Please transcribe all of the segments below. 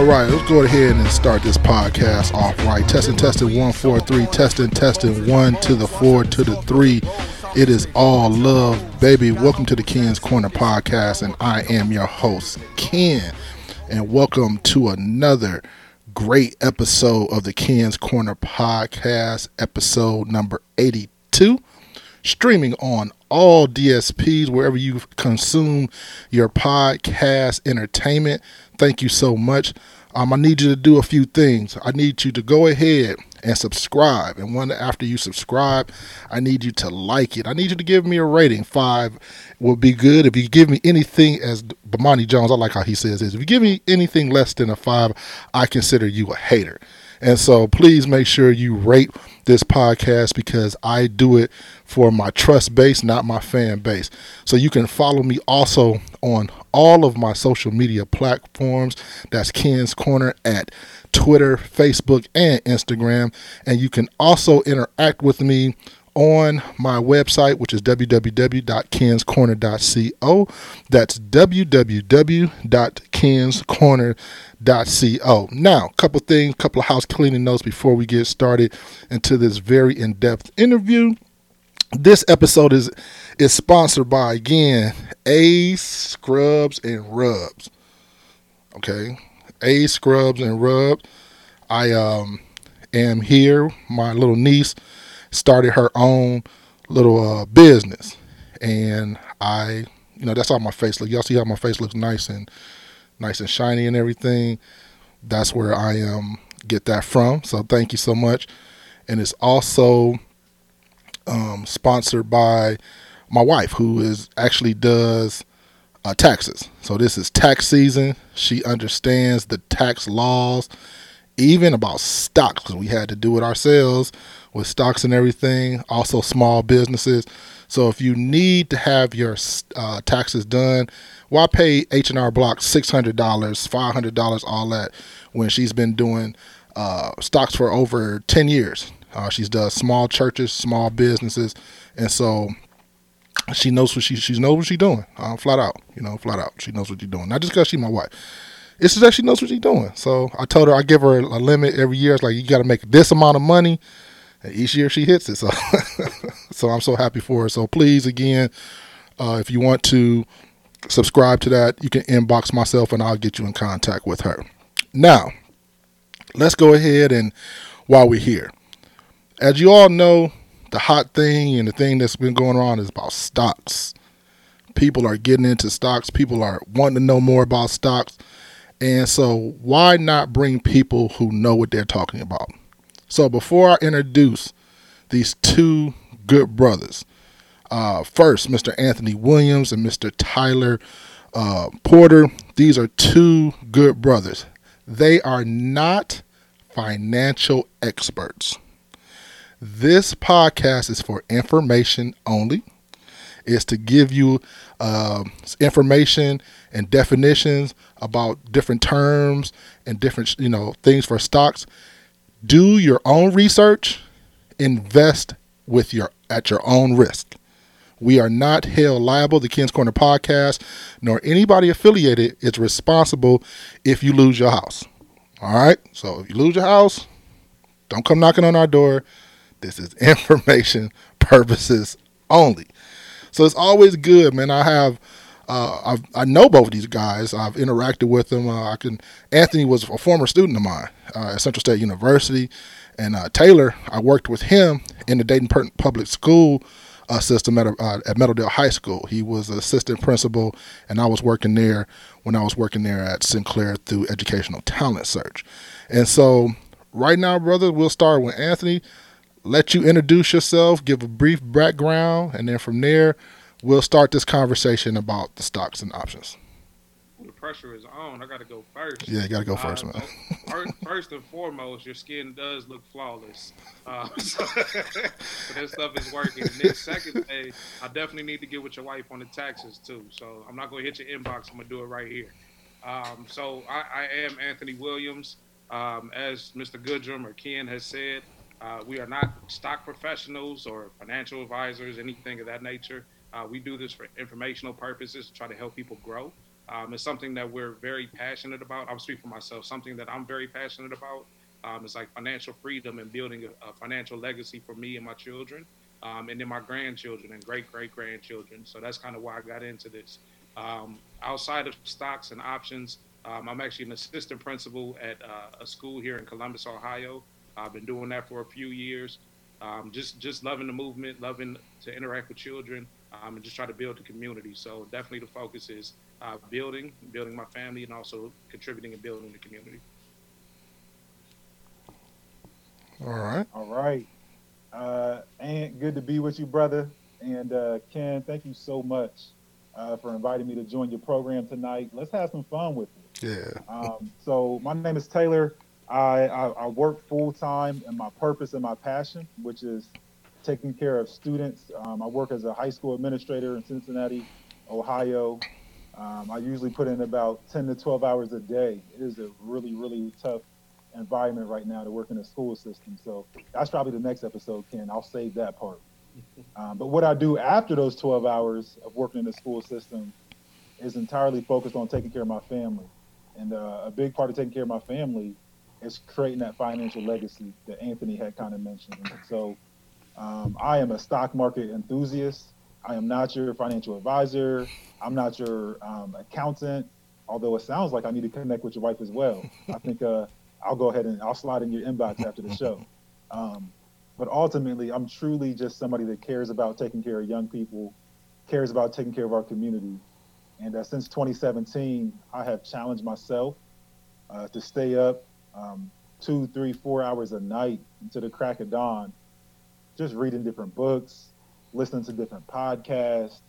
All right, let's go ahead and start this podcast off right. Testing, testing, one, four, three. Testing, testing, one to the four to the three. It is all love, baby. Welcome to the Ken's Corner podcast, and I am your host, Ken. And welcome to another great episode of the Ken's Corner podcast, episode number 82 streaming on all DSPs, wherever you consume your podcast entertainment. Thank you so much. Um, I need you to do a few things. I need you to go ahead and subscribe. And one after you subscribe, I need you to like it. I need you to give me a rating. Five would be good. If you give me anything, as Bomani Jones, I like how he says this. If you give me anything less than a five, I consider you a hater. And so please make sure you rate this podcast because I do it for my trust base, not my fan base. So you can follow me also on all of my social media platforms. That's Ken's Corner at Twitter, Facebook, and Instagram. And you can also interact with me on my website, which is www.kenscorner.co. That's www.kenscorner.co. Now, a couple things, couple of house cleaning notes before we get started into this very in-depth interview. This episode is is sponsored by again A Scrubs and Rubs. Okay, A Scrubs and Rubs. I um am here. My little niece started her own little uh, business, and I, you know, that's how my face looks. Y'all see how my face looks nice and nice and shiny and everything. That's where I um get that from. So thank you so much. And it's also um, sponsored by my wife, who is actually does uh, taxes. So this is tax season. She understands the tax laws, even about stocks, we had to do it ourselves with stocks and everything. Also, small businesses. So if you need to have your uh, taxes done, why pay H and R Block six hundred dollars, five hundred dollars, all that when she's been doing uh, stocks for over ten years? Uh, she's done small churches, small businesses, and so she knows what she she knows what she's doing. Uh, flat out, you know, flat out, she knows what she's doing. Not just because she's my wife. It's just that she knows what she's doing. So I told her I give her a limit every year. It's like you got to make this amount of money. Each year she hits it. So, so I'm so happy for her. So please, again, uh, if you want to subscribe to that, you can inbox myself and I'll get you in contact with her. Now, let's go ahead and while we're here, as you all know, the hot thing and the thing that's been going on is about stocks. People are getting into stocks. People are wanting to know more about stocks. And so, why not bring people who know what they're talking about? So, before I introduce these two good brothers, uh, first, Mr. Anthony Williams and Mr. Tyler uh, Porter, these are two good brothers. They are not financial experts. This podcast is for information only. It's to give you uh, information and definitions about different terms and different, you know, things for stocks. Do your own research. Invest with your at your own risk. We are not held liable. The Ken's Corner podcast, nor anybody affiliated, is responsible if you lose your house. All right. So if you lose your house, don't come knocking on our door. This is information purposes only. So it's always good, man. I have, uh, i know both of these guys. I've interacted with them. Uh, I can. Anthony was a former student of mine uh, at Central State University, and uh, Taylor, I worked with him in the Dayton Public School uh, system at uh, at Meadowdale High School. He was assistant principal, and I was working there when I was working there at Sinclair through Educational Talent Search. And so, right now, brother, we'll start with Anthony let you introduce yourself, give a brief background, and then from there, we'll start this conversation about the stocks and options. The pressure is on. I got to go first. Yeah, you got to go first, uh, man. first, first, and foremost, your skin does look flawless. Uh, so, that stuff is working. And then second, hey, I definitely need to get with your wife on the taxes too. So I'm not going to hit your inbox. I'm going to do it right here. Um, so I, I, am Anthony Williams. Um, as Mr. Goodrum or Ken has said, uh, we are not stock professionals or financial advisors, anything of that nature. Uh, we do this for informational purposes to try to help people grow. Um, it's something that we're very passionate about. I'll speak for myself. Something that I'm very passionate about um, is like financial freedom and building a, a, financial legacy for me and my children, um, and then my grandchildren and great great grandchildren. So that's kind of why I got into this. Um, outside of stocks and options, um, I'm actually an assistant principal at uh, a school here in Columbus, Ohio. I've been doing that for a few years. Um, just just loving the movement, loving to interact with children, um, and just try to build the community. So definitely the focus is uh, building, building my family, and also contributing and building the community. All right. All right. Uh, and good to be with you, brother. And uh, Ken, thank you so much uh, for inviting me to join your program tonight. Let's have some fun with it. Yeah. Um, so my name is Taylor. I, I, I work full time in my purpose and my passion, which is taking care of students. Um, I work as a high school administrator in Cincinnati, Ohio. Um, I usually put in about 10 to 12 hours a day. It is a really, really tough environment right now to work in a school system. So that's probably the next episode, Ken. I'll save that part. Um, but what I do after those 12 hours of working in the school system is entirely focused on taking care of my family. And uh, a big part of taking care of my family is creating that financial legacy that Anthony had kind of mentioned. And so um, I am a stock market enthusiast. I am not your financial advisor. I'm not your um, accountant, although it sounds like I need to connect with your wife as well. I think uh, I'll go ahead and I'll slide in your inbox after the show. Um, but ultimately, I'm truly just somebody that cares about taking care of young people, cares about taking care of our community. And uh, since 2017, I have challenged myself uh, to stay up um, two, three, four hours a night until the crack of dawn, just reading different books, listening to different podcasts.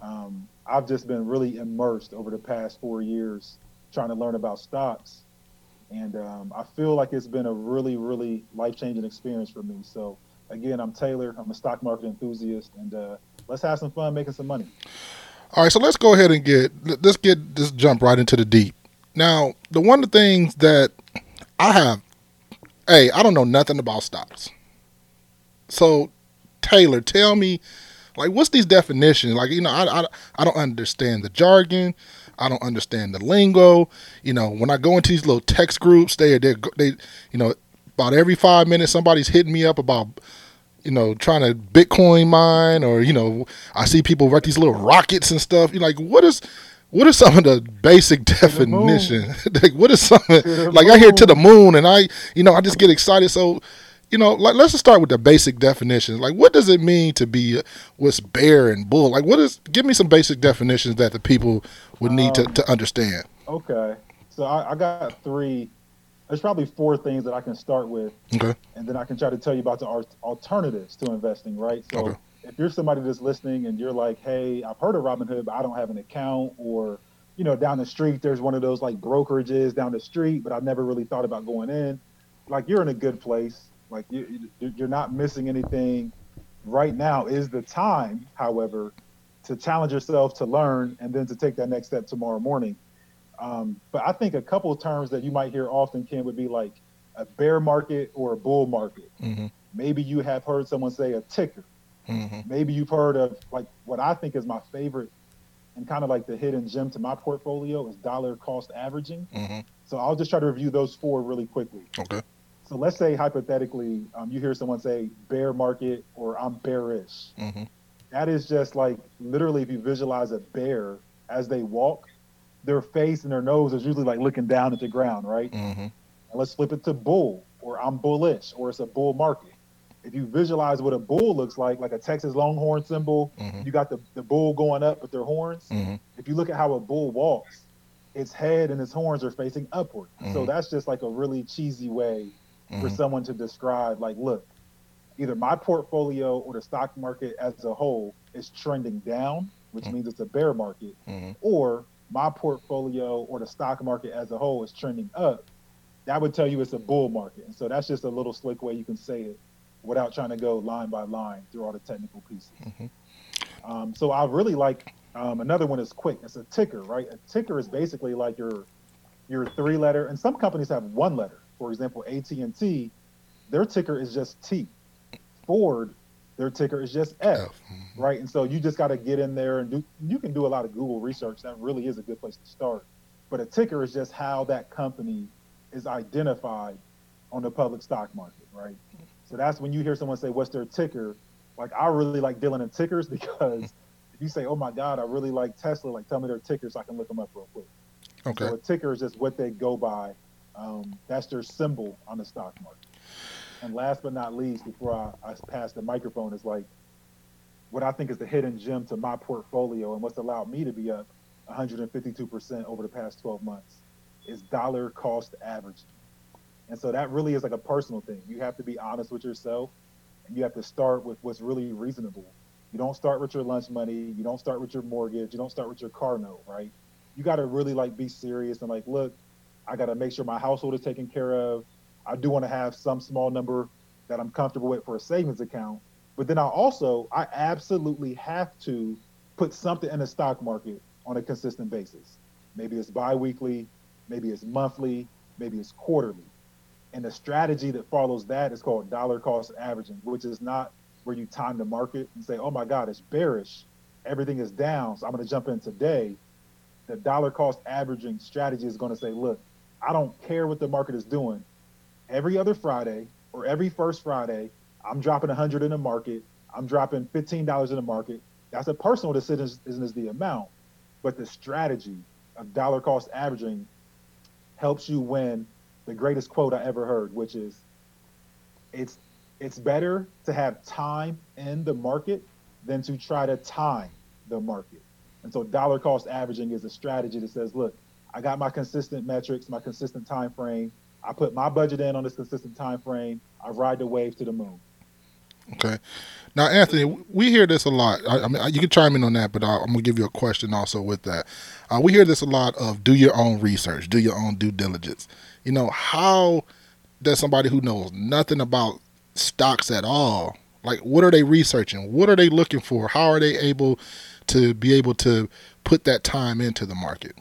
Um, I've just been really immersed over the past four years trying to learn about stocks and um, I feel like it's been a really, really life changing experience for me. So, again, I'm Taylor. I'm a stock market enthusiast, and uh, let's have some fun making some money. All right, so let's go ahead and get let's get this jump right into the deep. Now, the one of the things that I have, hey, I don't know nothing about stocks. So, Taylor, tell me, like, what's these definitions? Like, you know, I I, I don't understand the jargon. I don't understand the lingo. You know, when I go into these little text groups, they are they they you know about every five minutes somebody's hitting me up about you know trying to Bitcoin mine or you know I see people write these little rockets and stuff. You're like, what is what are some of the basic definition? like, what is some like I hear to the moon and I you know I just get excited. So you know, like let's just start with the basic definitions. Like, what does it mean to be what's bear and bull? Like, what is? Give me some basic definitions that the people would need um, to, to understand. Okay, so I, I, got three. There's probably four things that I can start with. Okay, and then I can try to tell you about the alternatives to investing. Right. So okay. if you're somebody that's listening and you're like, hey, I've heard of Robinhood, but I don't have an account, or you know, down the street there's one of those like brokerages down the street, but I've never really thought about going in. Like you're in a good place like you, you're not missing anything. Right now is the time, however, to challenge yourself to learn and then to take that next step tomorrow morning. Um, but I think a couple of terms that you might hear often, Ken, would be like a bear market or a bull market. Mm-hmm. Maybe you have heard someone say a ticker. Mm-hmm. Maybe you've heard of like what I think is my favorite and kind of like the hidden gem to my portfolio is dollar cost averaging. Mm-hmm. So I'll just try to review those four really quickly. Okay. So let's say hypothetically, um, you hear someone say bear market or I'm bearish. Mm-hmm. That is just like literally if you visualize a bear as they walk, their face and their nose is usually like looking down at the ground, right? Mm-hmm. And let's flip it to bull or I'm bullish or it's a bull market. If you visualize what a bull looks like, like a Texas Longhorn symbol, mm-hmm. you got the, the bull going up with their horns. Mm-hmm. If you look at how a bull walks, its head and its horns are facing upward. So Mm-hmm. that's just like a really cheesy way Mm-hmm. for someone to describe like look either my portfolio or the stock market as a whole is trending down which Mhm. means it's a bear market Mm-hmm. or my portfolio or the stock market as a whole is trending up that would tell you it's a bull market and so that's just a little slick way you can say it without trying to go line by line through all the technical pieces Mhm. um, so i really like um, another one is quick it's a ticker right a ticker is basically like your your three letter and some companies have one letter for example, AT&T, their ticker is just T. Ford their ticker is just F, F. Mm-hmm. right? And so you just got to get in there and do. You can do a lot of Google research. That really is a good place to start. But a ticker is just how that company is identified on the public stock market, right? So that's when you hear someone say, "What's their ticker?" Like I really like dealing in tickers because if you say, "Oh my God, I really like Tesla," like tell me their ticker so I can look them up real quick. Okay. So a ticker is just what they go by. Um, that's their symbol on the stock market. And last but not least, before I, I pass the microphone, is like what I think is the hidden gem to my portfolio and what's allowed me to be up 152% over the past 12 months is dollar cost averaging. And so that really is like a personal thing. You have to be honest with yourself and you have to start with what's really reasonable. You don't start with your lunch money, you don't start with your mortgage, you don't start with your car note, right? You got to really like be serious and like, look, I got to make sure my household is taken care of. I do want to have some small number that I'm comfortable with for a savings account. But then I also, I absolutely have to put something in the stock market on a consistent basis. Maybe it's biweekly, maybe it's monthly, maybe it's quarterly. And the strategy that follows that is called dollar cost averaging, which is not where you time the market and say, oh my God, it's bearish. Everything is down. So I'm going to jump in today. The dollar cost averaging strategy is going to say, look, I don't care what the market is doing. Every other Friday or every first Friday, I'm dropping 100 in the market. I'm dropping $15 in the market. That's a personal decision, isn't the amount. But the strategy of dollar cost averaging helps you win the greatest quote I ever heard, which is it's it's better to have time in the market than to try to time the market. And so dollar cost averaging is a strategy that says, look, I got my consistent metrics, my consistent time frame. I put my budget in on this consistent time frame. I ride the wave to the moon. Okay. Now, Anthony, we hear this a lot. I, I mean, you can chime in on that, but I, am going to give you a question also with that. Uh, we hear this a lot of do your own research, do your own due diligence. You know, how does somebody who knows nothing about stocks at all, like what are they researching? What are they looking for? How are they able to be able to put that time into the market?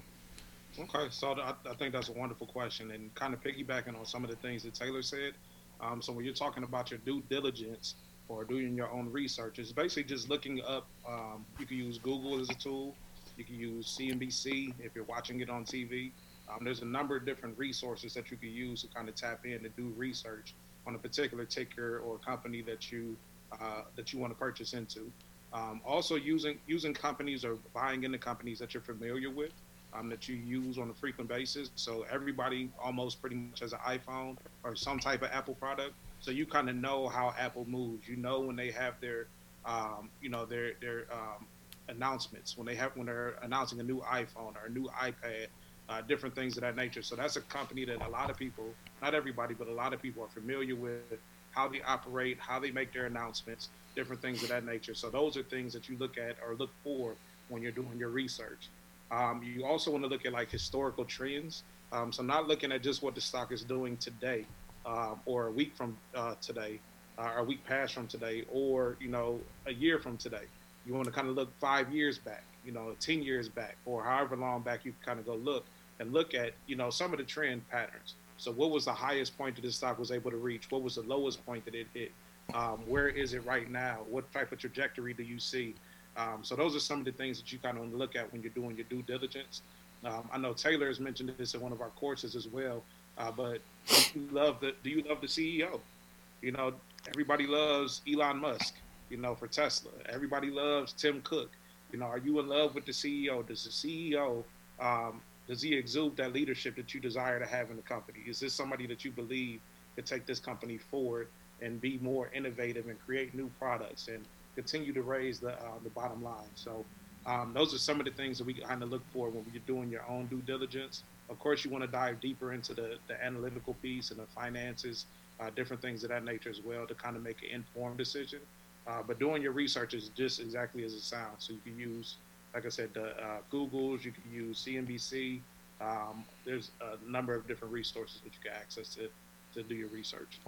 So I, I think that's a wonderful question, and kind of piggybacking on some of the things that Taylor said. Um, so when you're talking about your due diligence, or doing your own research. It's basically just looking up. Um, you can use Google as a tool. You can use CNBC if you're watching it on TV. Um, there's a number of different resources that you can use to kind of tap in to do research on a particular ticker or company that you uh, that you want to purchase into. Um, also, using using companies or buying into companies that you're familiar with, um, that you use on a frequent basis. So everybody almost pretty much has an iPhone or some type of Apple product. So you kind of know how Apple moves. You know when they have their, um, you know, their their um, announcements when they have when they're announcing a new iPhone or a new iPad, uh, different things of that nature. So that's a company that a lot of people, not everybody, but a lot of people are familiar with how they operate, how they make their announcements, different things of that nature. So those are things that you look at or look for when you're doing your research. Um, you also want to look at like historical trends. Um, so not looking at just what the stock is doing today, uh, or a week from uh, today, uh, or a week past from today, or you know a year from today. You want to kind of look five years back, you know, ten years back, or however long back you kind of go look and look at you know some of the trend patterns. So what was the highest point that the stock was able to reach? What was the lowest point that it hit? Um, where is it right now? What type of trajectory do you see? Um, so those are some of the things that you kind of look at when you're doing your due diligence. Um, I know Taylor has mentioned this in one of our courses as well. Uh, but do you love the do you love the CEO? You know, everybody loves Elon Musk. You know, for Tesla, everybody loves Tim Cook. You know, are you in love with the CEO? Does the CEO um, does he exude that leadership that you desire to have in the company? Is this somebody that you believe could take this company forward and be more innovative and create new products and continue to raise the uh, the bottom line? So um, those are some of the things that we kind of look for when you're doing your own due diligence. Of course, you want to dive deeper into the, the analytical piece and the finances, uh, different things of that nature as well to kind of make an informed decision. Uh, but doing your research is just exactly as it sounds. So you can use, like I said, the uh, Google's, you can use CNBC. Um, there's a number of different resources that you can access to, to do your research.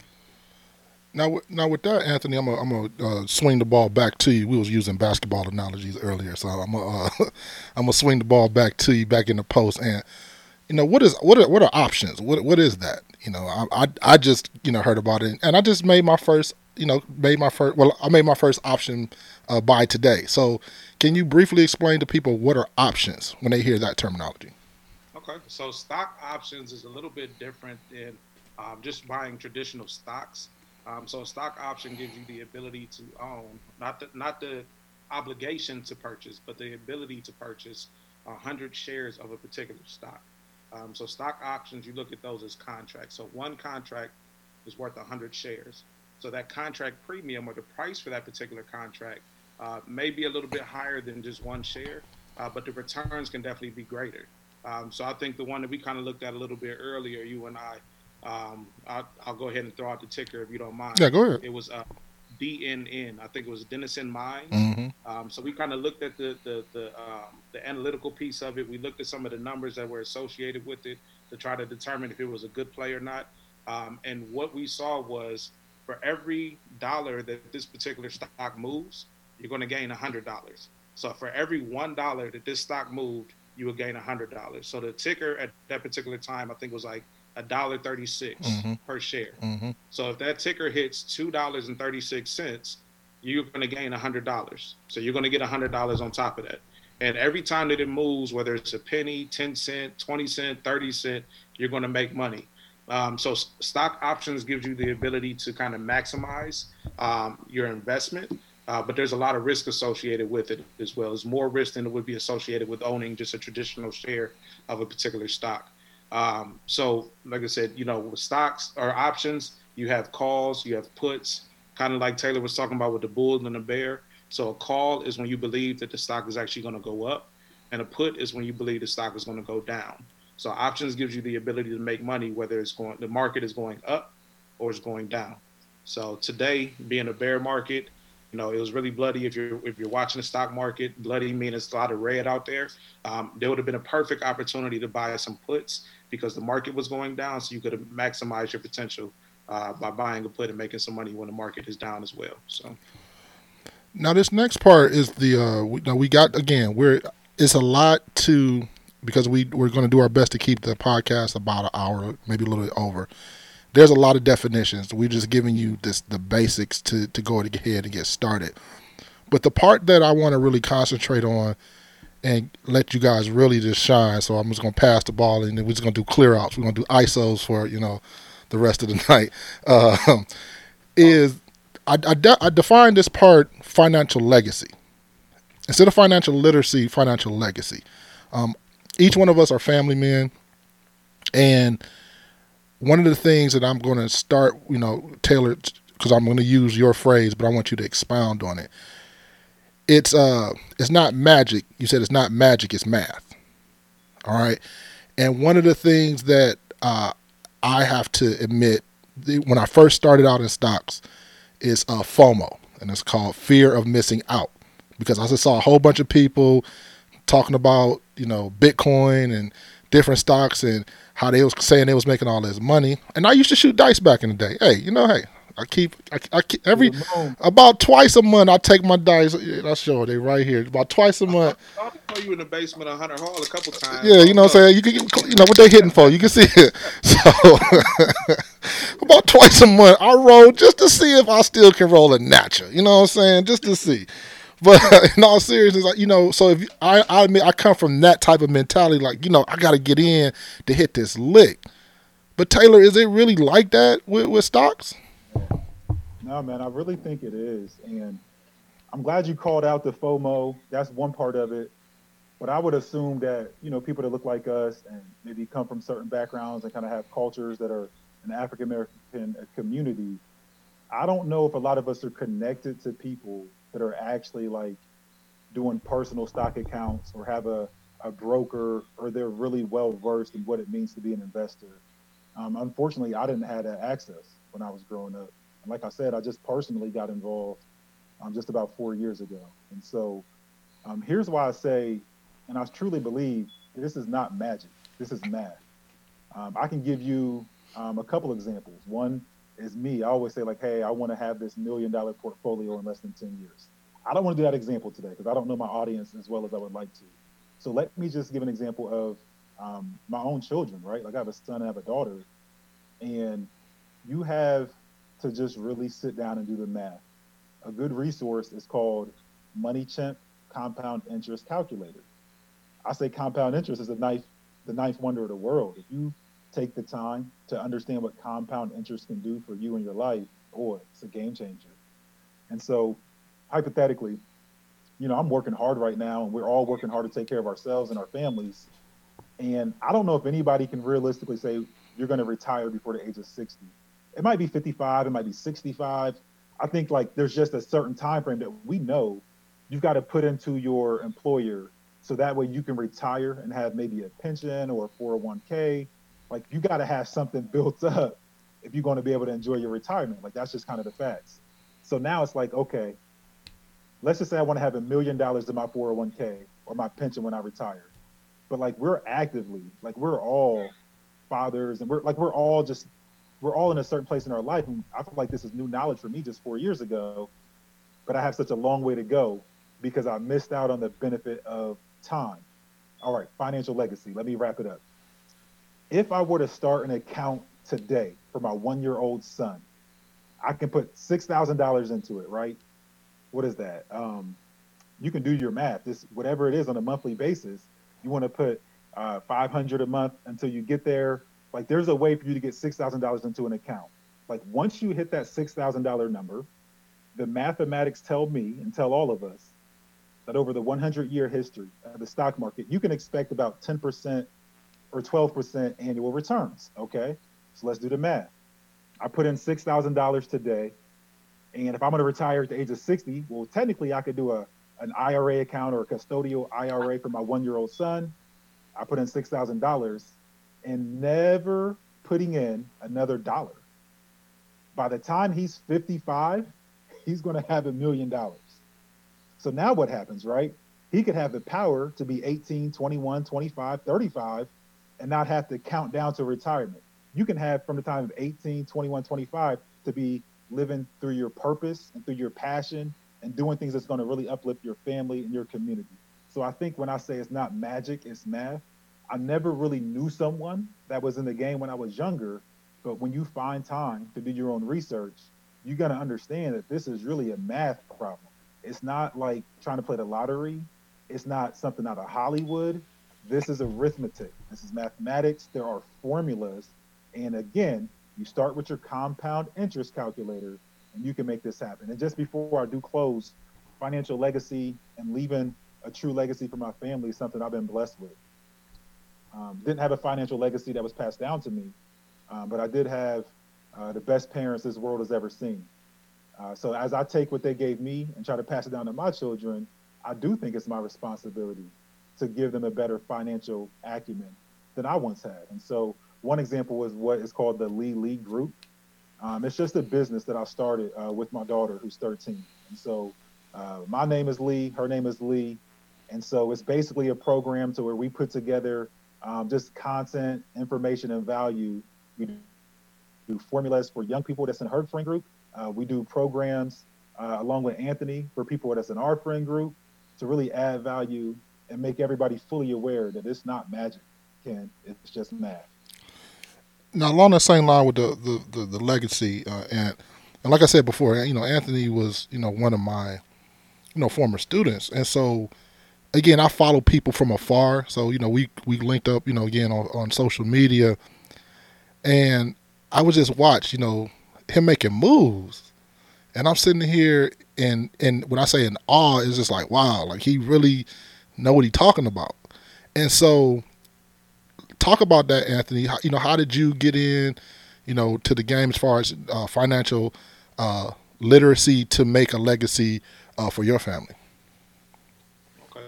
Now, now with that, Anthony, I'm gonna, uh, swing the ball back to you. We was using basketball analogies earlier, so I'm gonna uh, I'm gonna swing the ball back to you back in the post. And you know, what is what are what are options? What what is that? You know, I I, I just you know heard about it, and I just made my first you know made my first. Well, I made my first option uh, buy today. So, can you briefly explain to people what are options when they hear that terminology? Okay, so stock options is a little bit different than um, just buying traditional stocks. Um, so a stock option gives you the ability to own, not the, not the obligation to purchase, but the ability to purchase 100 shares of a particular stock. Um, so stock options, you look at those as contracts. So one contract is worth 100 shares. So that contract premium or the price for that particular contract uh, may be a little bit higher than just one share, uh, but the returns can definitely be greater. Um, so I think the one that we kind of looked at a little bit earlier, you and I, um, I'll, I'll, go ahead and throw out the ticker if you don't mind. Yeah, go ahead. It was uh, DNN. I think it was Denison Mines. Mm-hmm. Um, so we kind of looked at the the the, um, the, analytical piece of it. We looked at some of the numbers that were associated with it to try to determine if it was a good play or not. Um, and what we saw was for every dollar that this particular stock moves, you're going to gain hundred dollars. So for every one dollar that this stock moved, you would gain hundred dollars. So the ticker at that particular time, I think was like a dollar 36 mm-hmm. per share. Mm-hmm. So if that ticker hits two dollars and thirty six cents, you're going to gain a hundred dollars. So you're going to get a hundred dollars on top of that. And every time that it moves, whether it's a penny, ten cent, twenty cent, thirty cent, you're going to make money. Um, so stock options gives you the ability to kind of maximize um, your investment. Uh, but there's a lot of risk associated with it as well. There's more risk than it would be associated with owning just a traditional share of a particular stock. Um, so, like I said, you know, with stocks or options, you have calls, you have puts, kind of like Taylor was talking about with the bull and the bear. So, a call is when you believe that the stock is actually going to go up, and a put is when you believe the stock is going to go down. So, options gives you the ability to make money whether it's going, the market is going up or it's going down. So, today being a bear market, you know, it was really bloody. If you're if you're watching the stock market, bloody means a lot of red out there. Um, there would have been a perfect opportunity to buy some puts because the market was going down, so you could have maximized your potential uh, by buying a put and making some money when the market is down as well. So now this next part is the uh, we, now we got again we're it's a lot to because we we're going to do our best to keep the podcast about an hour, maybe a little bit over there's a lot of definitions. We're just giving you this the basics to to go ahead and get started. But the part that I want to really concentrate on and let you guys really just shine. So I'm just gonna pass the ball and then we're just gonna do clear outs. We're gonna do ISOs for you know the rest of the night. Uh, is I, I, I define this part financial legacy instead of financial literacy, financial legacy. Um, each one of us are family men, and one of the things that I'm going to start, you know, Taylor, because I'm going to use your phrase, but I want you to expound on it. It's uh, it's not magic. You said it's not magic. It's math. All right, and one of the things that uh, I have to admit when I first started out in stocks is uh, FOMO, and it's called fear of missing out, because I just saw a whole bunch of people talking about you know Bitcoin and different stocks and how they was saying they was making all this money. And I used to shoot dice back in the day. Hey, you know, hey, I keep, I, I keep every about twice a month. I take my dice. I'll show they right here. About twice a month. I saw you in the basement of Hunter Hall a couple uh, times. Yeah, you know what I'm saying. You can, you know what they hitting for. You can see it. So about twice a month, I roll just to see if I still can roll a natural. You know what I'm saying? Just to see. But in all seriousness, you know, so if I, I admit I come from that type of mentality, like you know, I got to get in to hit this lick. But Taylor, is it really like that with, with stocks? No, man, I really think it is, and I'm glad you called out the FOMO. That's one part of it. But I would assume that you know people that look like us and maybe come from certain backgrounds and kind of have cultures that are an African American community. I don't know if a lot of us are connected to people that are actually like doing personal stock accounts or have a, a broker or they're really well versed in what it means to be an investor. Um, unfortunately, I didn't have that access when I was growing up. And like I said, I just personally got involved um, just about four years ago. And so um, here's why I say, and I truly believe this is not magic, this is math. Um, I can give you um, a couple examples. One, is me. I always say like, hey, I want to have this million dollar portfolio in less than 10 years. I don't want to do that example today because I don't know my audience as well as I would like to. So let me just give an example of um, my own children, right? Like I have a son, I have a daughter, and you have to just really sit down and do the math. A good resource is called Money MoneyChimp Compound Interest Calculator. I say compound interest is the ninth, the ninth wonder of the world. If you take the time to understand what compound interest can do for you in your life, boy, it's a game changer. And so, hypothetically, you know, I'm working hard right now, and we're all working hard to take care of ourselves and our families. And I don't know if anybody can realistically say you're going to retire before the age of 60. It might be 55, it might be 65. I think like there's just a certain time frame that we know you've got to put into your employer so that way you can retire and have maybe a pension or a 401k. Like you got to have something built up if you're going to be able to enjoy your retirement. Like that's just kind of the facts. So now it's like, okay, let's just say I want to have a million dollars in my 401k or my pension when I retire. But like we're actively, like we're all fathers and we're like we're all just we're all in a certain place in our life. And I feel like this is new knowledge for me just four years ago. But I have such a long way to go because I missed out on the benefit of time. All right, financial legacy. Let me wrap it up. If I were to start an account today for my one year old son, I can put $6,000 into it, right? What is that? Um, you can do your math. This, whatever it is on a monthly basis, you want to put uh, 500 a month until you get there. Like there's a way for you to get $6,000 into an account. Like once you hit that $6,000 number, the mathematics tell me and tell all of us that over the 100 year history of the stock market, you can expect about 10% or 12% annual returns. Okay. So let's do the math. I put in $6,000 today. And if I'm going to retire at the age of 60, well, technically I could do a, an IRA account or a custodial IRA for my one year old son. I put in $6,000 and never putting in another dollar. By the time he's 55, he's going to have a million dollars. So now what happens, right? He could have the power to be 18, 21, 25, 35 and not have to count down to retirement. You can have from the time of 18, 21, 25 to be living through your purpose and through your passion and doing things that's going to really uplift your family and your community. So I think when I say it's not magic, it's math. I never really knew someone that was in the game when I was younger, but when you find time to do your own research, you got to understand that this is really a math problem. It's not like trying to play the lottery. It's not something out of Hollywood. This is arithmetic. This is mathematics. There are formulas. And again, you start with your compound interest calculator and you can make this happen. And just before I do close, financial legacy and leaving a true legacy for my family is something I've been blessed with. Um, didn't have a financial legacy that was passed down to me, um, but I did have uh, the best parents this world has ever seen. Uh, so as I take what they gave me and try to pass it down to my children, I do think it's my responsibility to give them a better financial acumen than I once had. And so one example is what is called the Lee Lee Group. Um, it's just a business that I started uh, with my daughter, who's 13. And so uh, my name is Lee, her name is Lee. And so it's basically a program to where we put together um, just content, information, and value. We do formulas for young people that's in her friend group. Uh, we do programs uh, along with Anthony for people that's in our friend group to really add value and make everybody fully aware that it's not magic, Ken. It's just math. Now, along that same line with the the, the, the legacy, uh, and and like I said before, you know, Anthony was you know one of my you know former students, and so again, I follow people from afar. So you know, we we linked up, you know, again on, on social media, and I would just watch, you know, him making moves, and I'm sitting here and and when I say in awe, it's just like wow, like he really know what he's talking about, and so talk about that, Anthony. How, you know, how did you get in, you know, to the game as far as uh, financial uh, literacy to make a legacy uh, for your family?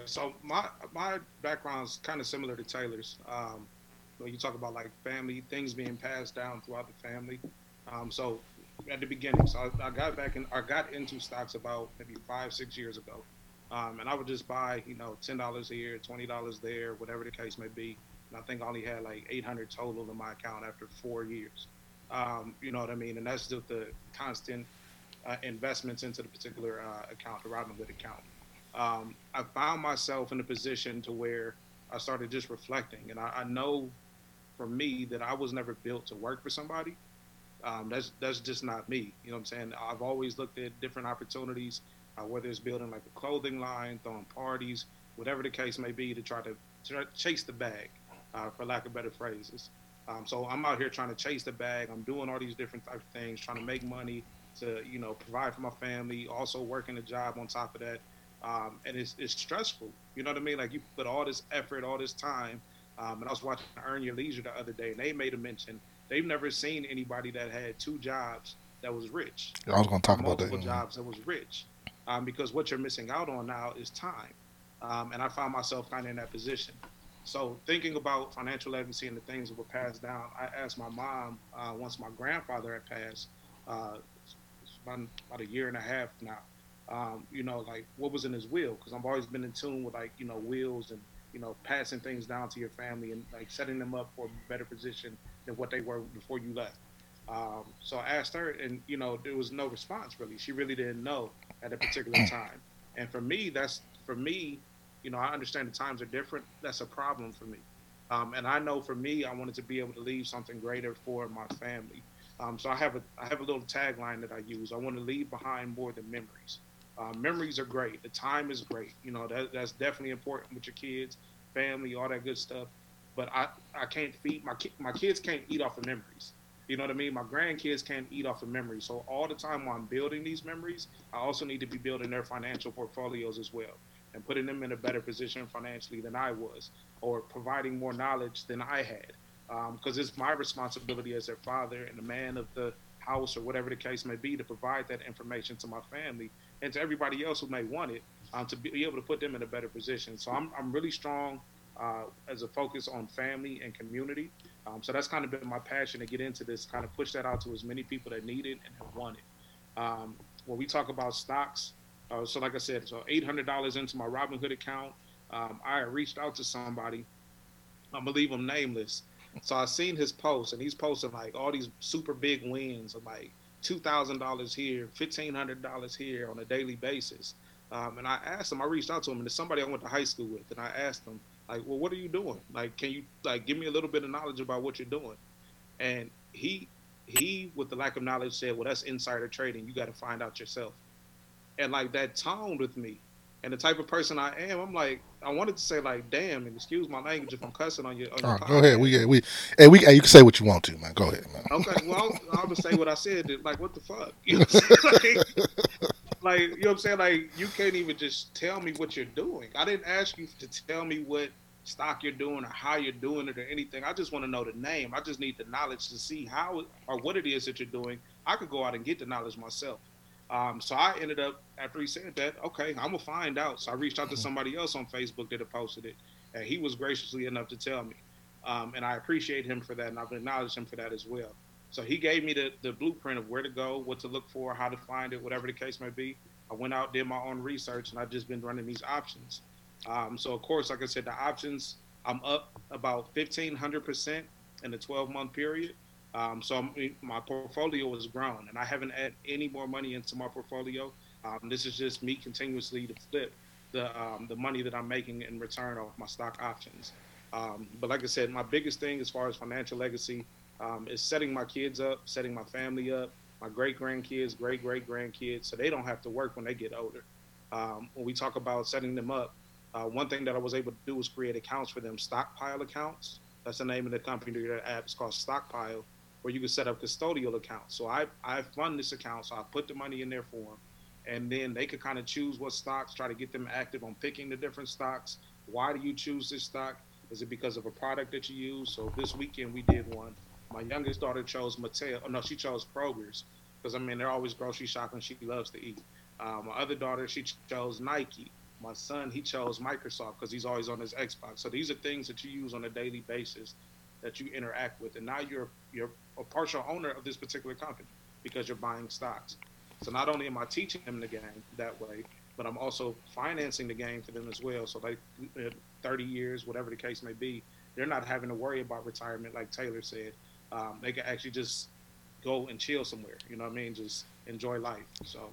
So my my background is kind of similar to Taylor's. Um, you talk about like family things being passed down throughout the family. Um, so at the beginning, so I, I, got back in, I got into stocks about maybe five, six years ago, um, and I would just buy, you know, ten dollars here, twenty dollars there, whatever the case may be. And I think I only had like 800 total in my account after four years. Um, you know what I mean? And that's just the constant uh, investments into the particular uh, account, the Robinhood account um, I found myself in a position to where I started just reflecting, and I, I, know for me that I was never built to work for somebody. Um, that's that's just not me. You know what I'm saying? I've always looked at different opportunities, uh, whether it's building like a clothing line, throwing parties, whatever the case may be, to try to, to chase the bag, uh, for lack of better phrases. Um, so I'm out here trying to chase the bag. I'm doing all these different types of things, trying to make money to you know provide for my family, also working a job on top of that. Um, and it's, it's stressful. You know what I mean? Like you put all this effort, all this time. Um, and I was watching Earn Your Leisure the other day, and they made a mention they've never seen anybody that had two jobs that was rich. I was going to talk about that. Multiple jobs that was rich, um, because what you're missing out on now is time. Um, and I found myself kind of in that position. So thinking about financial legacy and the things that were passed down, I asked my mom uh, once my grandfather had passed, uh, about, about a year and a half now. Um, you know, like what was in his will? Because I've always been in tune with like you know wills and you know passing things down to your family and like setting them up for a better position than what they were before you left. Um, so I asked her, and you know, there was no response really. She really didn't know at a particular time. And for me, that's for me, you know, I understand the times are different. That's a problem for me. Um, and I know for me, I wanted to be able to leave something greater for my family. Um, so I have a I have a little tagline that I use. I want to leave behind more than memories. Uh, memories are great. The time is great. You know that that's definitely important with your kids, family, all that good stuff. But I, I can't feed my ki- my kids can't eat off of memories. You know what I mean? My grandkids can't eat off of memories. So all the time while I'm building these memories, I also need to be building their financial portfolios as well and putting them in a better position financially than I was, or providing more knowledge than I had. Because um, it's my responsibility as their father and the man of the house or whatever the case may be to provide that information to my family and to everybody else who may want it um, to be able to put them in a better position. So I'm, I'm really strong uh, as a focus on family and community. Um, so that's kind of been my passion to get into this, kind of push that out to as many people that need it and have want it. Um, when we talk about stocks, uh, so like I said, so $800 into my Robinhood account. Um, I reached out to somebody. I'm gonna leave him nameless. So I seen his post, and he's posting like all these super big wins of like two thousand dollars here, fifteen hundred dollars here on a daily basis. Um, and I asked him, I reached out to him, and it's somebody I went to high school with, and I asked him, like, well, what are you doing? Like, can you like give me a little bit of knowledge about what you're doing? And he he, with the lack of knowledge, said, well, that's insider trading. You got to find out yourself. And like that toned with me. And the type of person I am, I'm like, I wanted to say like, damn, and excuse my language if I'm cussing on your. On your right, go ahead. We we hey we hey, you can say what you want to, man. Go ahead, man. Okay, well, I'm gonna say what I said. Like, what the fuck? You know like, like, you know what I'm saying? Like, you can't even just tell me what you're doing. I didn't ask you to tell me what stock you're doing or how you're doing it or anything. I just want to know the name. I just need the knowledge to see how or what it is that you're doing. I could go out and get the knowledge myself. Um, so I ended up after he said that, okay, I'm gonna find out. So I reached out to mm-hmm. somebody else on Facebook that had posted it, and he was graciously enough to tell me, um, and I appreciate him for that, and I've acknowledged him for that as well. So he gave me the, the blueprint of where to go, what to look for, how to find it, whatever the case may be. I went out, did my own research, and I've just been running these options. Um, so of course, like I said, the options I'm up about 1,500 percent in the 12 month period. Um, so my portfolio has grown, and I haven't added any more money into my portfolio. Um, this is just me continuously to flip the um, the money that I'm making in return off my stock options. Um, but like I said, my biggest thing as far as financial legacy um, is setting my kids up, setting my family up, my great grandkids, great great grandkids, so they don't have to work when they get older. Um, when we talk about setting them up, uh, one thing that I was able to do was create accounts for them, stockpile accounts. That's the name of the company. Their app is called Stockpile where you can set up custodial accounts. So I I fund this account, so I put the money in there for them, and then they could kind of choose what stocks, try to get them active on picking the different stocks. Why do you choose this stock? Is it because of a product that you use? So this weekend we did one. My youngest daughter chose Mattel. Oh no, she chose Kroger's because I mean they're always grocery shopping. She loves to eat. Uh, my other daughter she chose Nike. My son he chose Microsoft because he's always on his Xbox. So these are things that you use on a daily basis that you interact with, and now you're you're a partial owner of this particular company because you're buying stocks. So not only am I teaching them the game that way, but I'm also financing the game for them as well. So like 30 years, whatever the case may be, they're not having to worry about retirement, like Taylor said. Um, they can actually just go and chill somewhere. You know what I mean? Just enjoy life. So.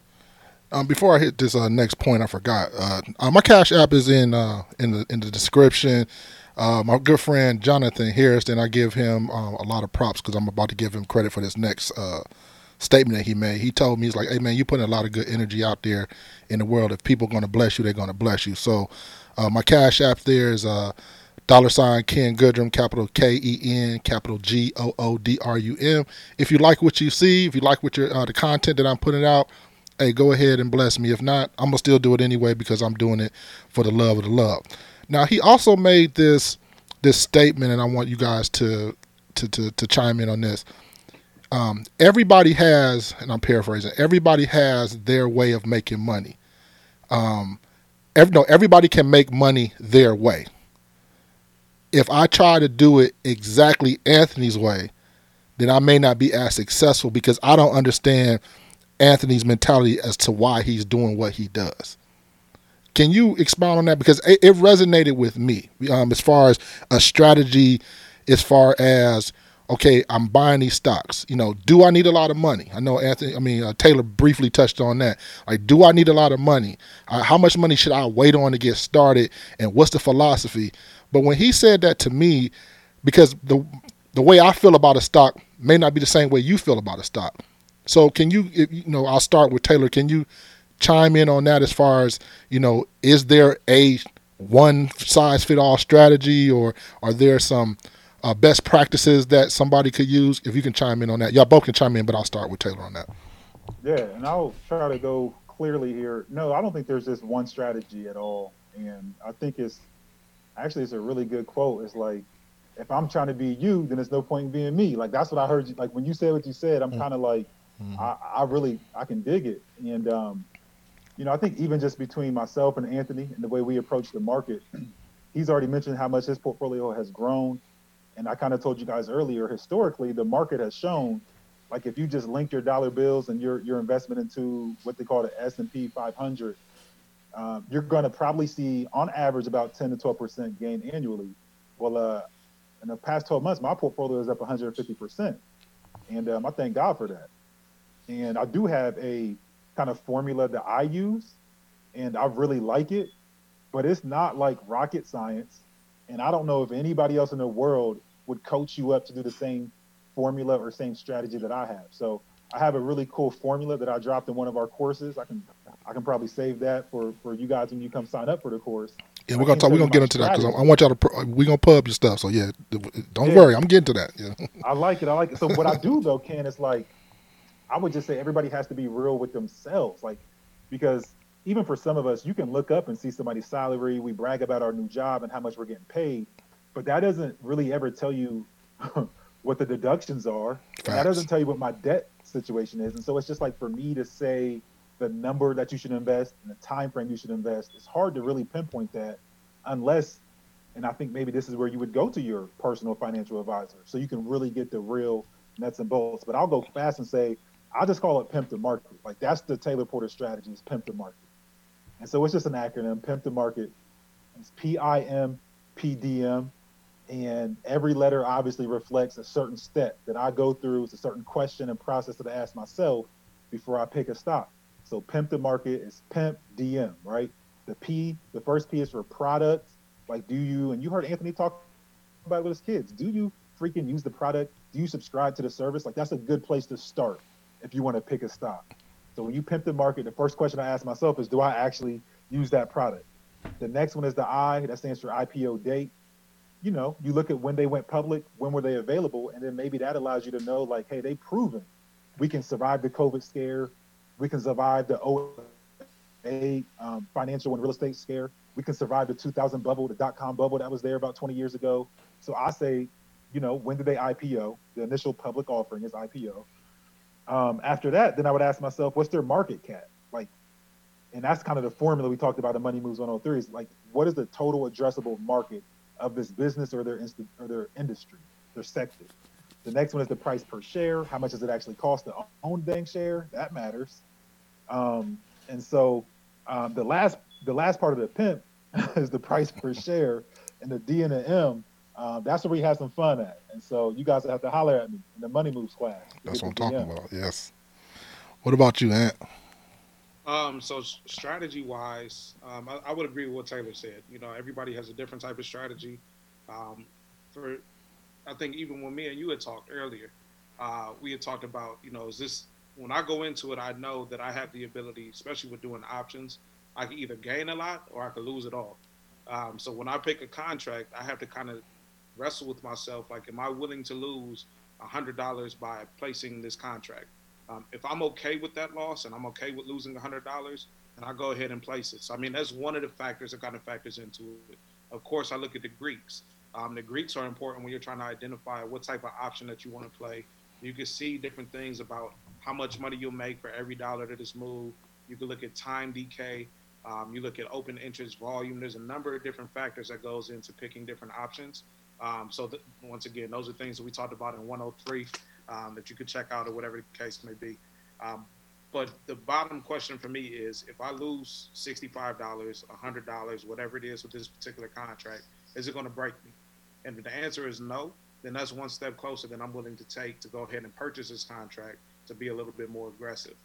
Um, before I hit this uh, next point, I forgot. Uh, uh, my Cash App is in uh, in the in the description. Uh, my good friend Jonathan Harris, and I give him um, a lot of props because I'm about to give him credit for this next uh, statement that he made. He told me he's like, "Hey man, you're putting a lot of good energy out there in the world. If people are going to bless you, they're going to bless you." So my Cash App there is dollar sign Ken Goodrum, capital K E N, capital G O O D R U M. If you like what you see, if you like what your the content that I'm putting out hey, go ahead and bless me. If not, I'm gonna still do it anyway because I'm doing it for the love of the love. Now he also made this this statement, and I want you guys to to to, to chime in on this. Um, everybody has, and I'm paraphrasing. Everybody has their way of making money. Um, every, no, everybody can make money their way. If I try to do it exactly Anthony's way, then I may not be as successful because I don't understand Anthony's mentality as to why he's doing what he does. Can you expound on that? Because it, it resonated with me um, as far as a strategy, as far as okay, I'm buying these stocks. You know, do I need a lot of money? I know Anthony. I mean, uh, Taylor briefly touched on that. Like, do I need a lot of money? Uh, how much money should I wait on to get started? And what's the philosophy? But when he said that to me, because the the way I feel about a stock may not be the same way you feel about a stock. So can you, you know, I'll start with Taylor. Can you chime in on that as far as, you know, is there a one size fit all strategy or are there some uh, best practices that somebody could use? If you can chime in on that. Y'all both can chime in, but I'll start with Taylor on that. Yeah, and I'll try to go clearly here. No, I don't think there's just one strategy at all. And I think it's actually it's a really good quote. It's like if I'm trying to be you, then there's no point in being me. Like that's what I heard you like when you said what you said, I'm mm. kind of like Mm-hmm. I, I, really I can dig it. And um, you know, I think even just between myself and Anthony and the way we approach the market, he's already mentioned how much his portfolio has grown. And I kind of told you guys earlier, historically, the market has shown, like if you just link your dollar bills and your your investment into what they call the S and P 500, um, you're going to probably see, on average, about 10 to 12 percent gain annually. Well, uh, in the past 12 months, my portfolio is up 150 percent, and um, I thank God for that. And I do have a kind of formula that I use, and I really like it, but it's not like rocket science. And I don't know if anybody else in the world would coach you up to do the same formula or same strategy that I have. So I have a really cool formula that I dropped in one of our courses. I can I can probably save that for for you guys when you come sign up for the course. Yeah, we're gonna talk. We're gonna get into strategy. that because I, I, want y'all to. Uh, we're gonna put up your stuff. So yeah, don't yeah. worry. I'm getting to that. Yeah. I like it. I like it. So what I do though, Ken, is like I would just say everybody has to be real with themselves, like because even for some of us, you can look up and see somebody's salary. We brag about our new job and how much we're getting paid, but that doesn't really ever tell you what the deductions are. That doesn't tell you what my debt situation is. And so it's just like for me to say the number that you should invest and the time frame you should invest. It's hard to really pinpoint that unless, and I think maybe this is where you would go to your personal financial advisor so you can really get the real nuts and bolts. But I'll go fast and say I just call it pimp to market. Like that's the Taylor Porter strategy is pimp to market. And so it's just an acronym, pimp to market. It's P I M P D M. And every letter obviously reflects a certain step that I go through. It's a certain question and process that I ask myself before I pick a stock. So pimp to market is pimp DM, right? The P, the first P is for product. Like, do you, and you heard Anthony talk about with his kids, do you freaking use the product? Do you subscribe to the service? Like, that's a good place to start if you want to pick a stock. So when you pimp the market, the first question I ask myself is, do I actually use that product? The next one is the I, that stands for IPO date. You know, you look at when they went public, when were they available, and then maybe that allows you to know, like, hey, they proven we can survive the COVID scare, we can survive the 08 um, financial and real estate scare, we can survive the 2000 bubble, the dot com bubble that was there about 20 years ago. So I say, you know, when did they IPO? The initial public offering is IPO. Um, after that, then I would ask myself, what's their market cap? Like, and that's kind of the formula we talked about in Money Moves 103 is like, what is the total addressable market of this business or their inst- or their industry, their sector? The next one is the price per share. How much does it actually cost to own dang share? That matters. Um, and so um, the last the last part of the pimp is the price per share, and the D and the M um, that's where we have some fun at. And so you guys have to holler at me in the Money Moves class. That's what I'm talking about. Yes. What about you, Ant? Um, so strategy wise, um, I, I, would agree with what Taylor said. You know, everybody has a different type of strategy. Um, for, I think even when me and you had talked earlier, uh, we had talked about, you know, is this when I go into it, I know that I have the ability, especially with doing options, I can either gain a lot or I can lose it all. Um, so when I pick a contract, I have to kind of wrestle with myself. Like, am I willing to lose hundred dollars by placing this contract? Um, if I'm okay with that loss and I'm okay with losing hundred dollars, then I go ahead and place it. So I mean, that's one of the factors that kind of factors into it. Of course, I look at the Greeks. Um, the Greeks are important when you're trying to identify what type of option that you want to play. You can see different things about how much money you'll make for every dollar that is moved. You can look at time decay. Um, you look at open interest volume. There's a number of different factors that goes into picking different options. Um, so th- once again, those are things that we talked about in 103 um, that you could check out or whatever the case may be. Um, but the bottom question for me is if I lose $65, $100, whatever it is with this particular contract, is it going to break me? And if the answer is no, then that's one step closer than I'm willing to take to go ahead and purchase this contract to be a little bit more aggressive.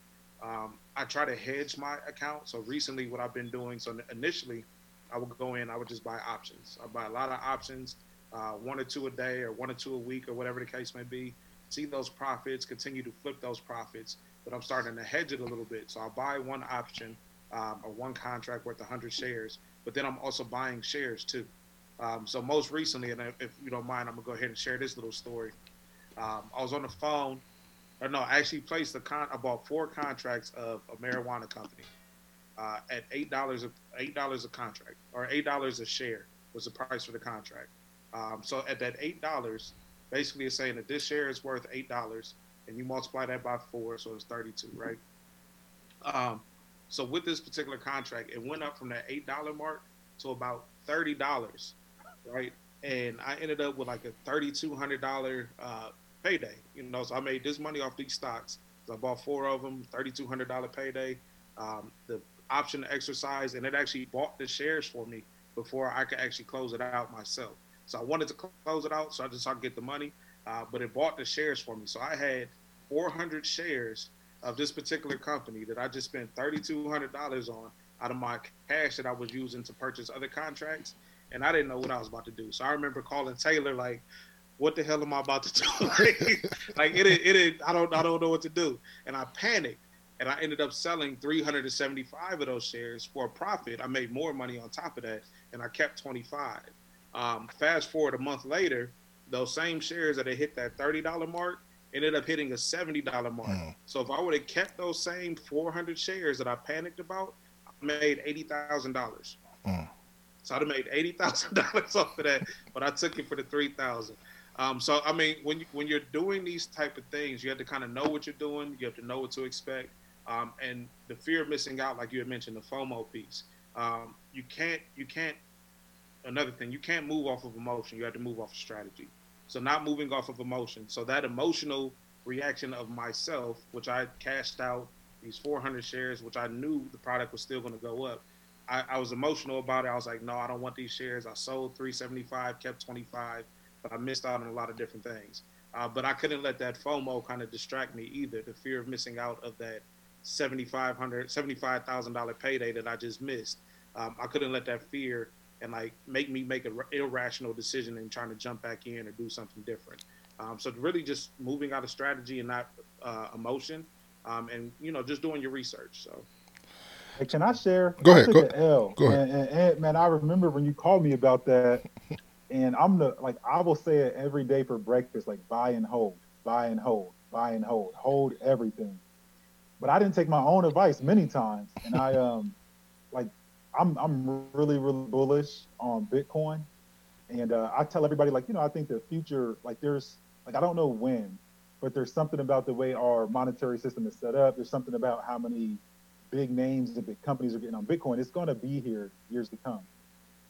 Um, I try to hedge my account. So recently, what I've been doing, so initially, I would go in, I would just buy options. I buy a lot of options, uh, one or two a day, or one or two a week, or whatever the case may be. See those profits, continue to flip those profits, but I'm starting to hedge it a little bit. So I'll buy one option um, or one contract worth 100 shares, but then I'm also buying shares too. Um, so most recently, and if you don't mind, I'm gonna go ahead and share this little story. Um, I was on the phone, or no, I actually placed a con. I bought four contracts of a marijuana company uh, at eight dollars a eight dollars a contract, or eight dollars a share was the price for the contract. Um, so at that eight dollars, basically it's saying that this share is worth eight dollars, and you multiply that by four, so it's thirty-two, right? Um, so with this particular contract, it went up from that eight dollar mark to about thirty dollars right? And I ended up with like a thirty-two hundred dollar uh, payday. You know, so I made this money off these stocks. So I bought four of them, thirty-two hundred dollar payday. Um, the option to exercise, and it actually bought the shares for me before I could actually close it out myself. So I wanted to close it out, so I just I could get the money, uh, but it bought the shares for me. So I had 400 shares of this particular company that I just spent $3,200 on out of my cash that I was using to purchase other contracts and I didn't know what I was about to do. So I remember calling Taylor like, "What the hell am I about to do?" like, it, it, it, I don't, I don't know what to do, and I panicked, and I ended up selling 375 of those shares for a profit. I made more money on top of that, and I kept 25. Um, fast forward a month later, those same shares that had hit that $30 mark ended up hitting a $70 mark. Mm. So if I would have kept those same 400 shares that I panicked about, I made $80,000. Mm. So I'd have made eighty thousand dollars off of that, but I took it for the three thousand. Um, so I mean, when you, when you're doing these type of things, you have to kind of know what you're doing. You have to know what to expect, um, and the fear of missing out, like you had mentioned, the FOMO piece. Um, you can't you can't. Another thing, you can't move off of emotion. You have to move off of strategy. So not moving off of emotion. So that emotional reaction of myself, which I cashed out these 400 shares, which I knew the product was still going to go up I, I, was emotional about it. I was like, no, I don't want these shares. I sold 375, kept 25, but I missed out on a lot of different things. Uh, but I couldn't let that FOMO kind of distract me either. The fear of missing out of that $7,500, $75,000 payday that I just missed. Um, I couldn't let that fear and like make me make an irrational decision and trying to jump back in or do something different. Um, so really just moving out of strategy and not uh, emotion, um, and you know just doing your research. So. Hey, can I share? Go ahead. Go, L. go ahead. And, and, and, man, I remember when you called me about that, and I'm the like I will say it every day for breakfast, like buy and hold, buy and hold, buy and hold, hold everything. But I didn't take my own advice many times, and I um like I'm I'm really really bullish on Bitcoin, and uh, I tell everybody like you know I think the future like there's like I don't know when, but there's something about the way our monetary system is set up. There's something about how many big names and big companies are getting on Bitcoin, it's going to be here years to come.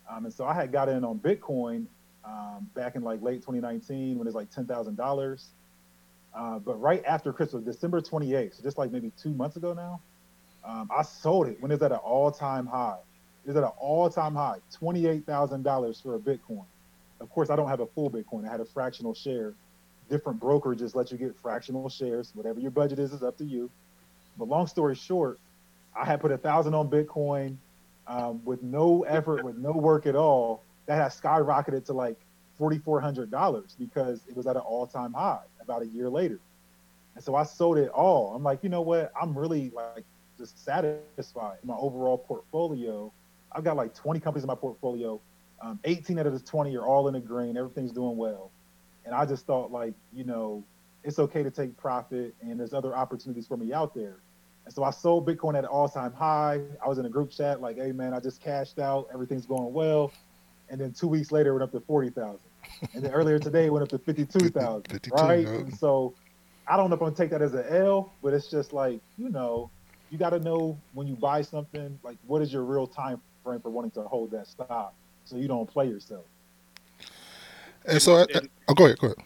Um, and so I had got in on Bitcoin um, back in like late 2019 when it's like $10,000. Uh, but right after Christmas, December 28th, so just like maybe two months ago now, um, I sold it when it's at an all-time high. It's at an all-time high, $28,000 for a Bitcoin. Of course, I don't have a full Bitcoin. I had a fractional share. Different brokerages let you get fractional shares. Whatever your budget is, is up to you. But long story short, I had put a thousand on Bitcoin um, with no effort, with no work at all. That has skyrocketed to like forty four hundred dollars because it was at an all time high about a year later. And so I sold it all. I'm like, you know what? I'm really like just satisfied. in My overall portfolio, I've got like 20 companies in my portfolio. Um, 18 out of the 20 are all in the green. Everything's doing well. And I just thought like, you know, it's okay to take profit and there's other opportunities for me out there. And so I sold Bitcoin at an all-time high. I was in a group chat like, hey man, I just cashed out. Everything's going well. And then two weeks later, it went up to 40,000. And then earlier today, it went up to 52,000. 52, right? And so I don't know if I'm gonna take that as an L, but it's just like, you know, you got to know when you buy something, like what is your real time frame for wanting to hold that stock, so you don't play yourself. And so, uh, and, oh, go ahead, go ahead.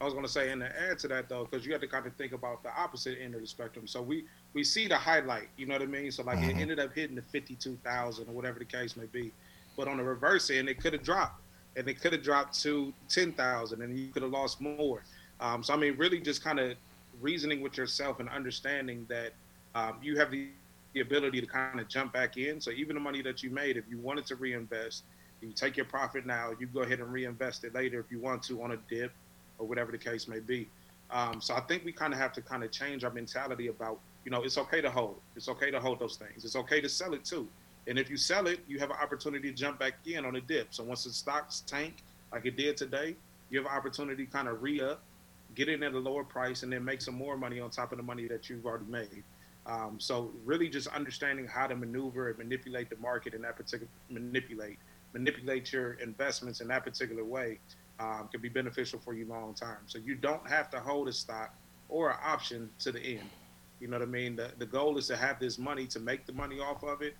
I was going to say, and to add to that though, because you have to kind of think about the opposite end of the spectrum. So we we see the highlight, you know what I mean? So like mm-hmm. it ended up hitting the fifty two thousand or whatever the case may be, but on the reverse end, it could have dropped, and it could have dropped to ten thousand, and you could have lost more. Um, so I mean, really, just kind of reasoning with yourself and understanding that um, you have the, the ability to kind of jump back in. So even the money that you made, if you wanted to reinvest, you take your profit now, you go ahead and reinvest it later if you want to on a dip or whatever the case may be. Um, so I think we kind of have to kind of change our mentality about, you know, it's okay to hold. It's okay to hold those things. It's okay to sell it too. And if you sell it, you have an opportunity to jump back in on a dip. So once the stocks tank like it did today, you have an opportunity to kind of re up, get in at a lower price, and then make some more money on top of the money that you've already made. Um, so really, just understanding how to maneuver and manipulate the market in that particular manipulate manipulate your investments in that particular way um, can be beneficial for you long term. So you don't have to hold a stock or an option to the end. You know what I mean? The the goal is to have this money to make the money off of it.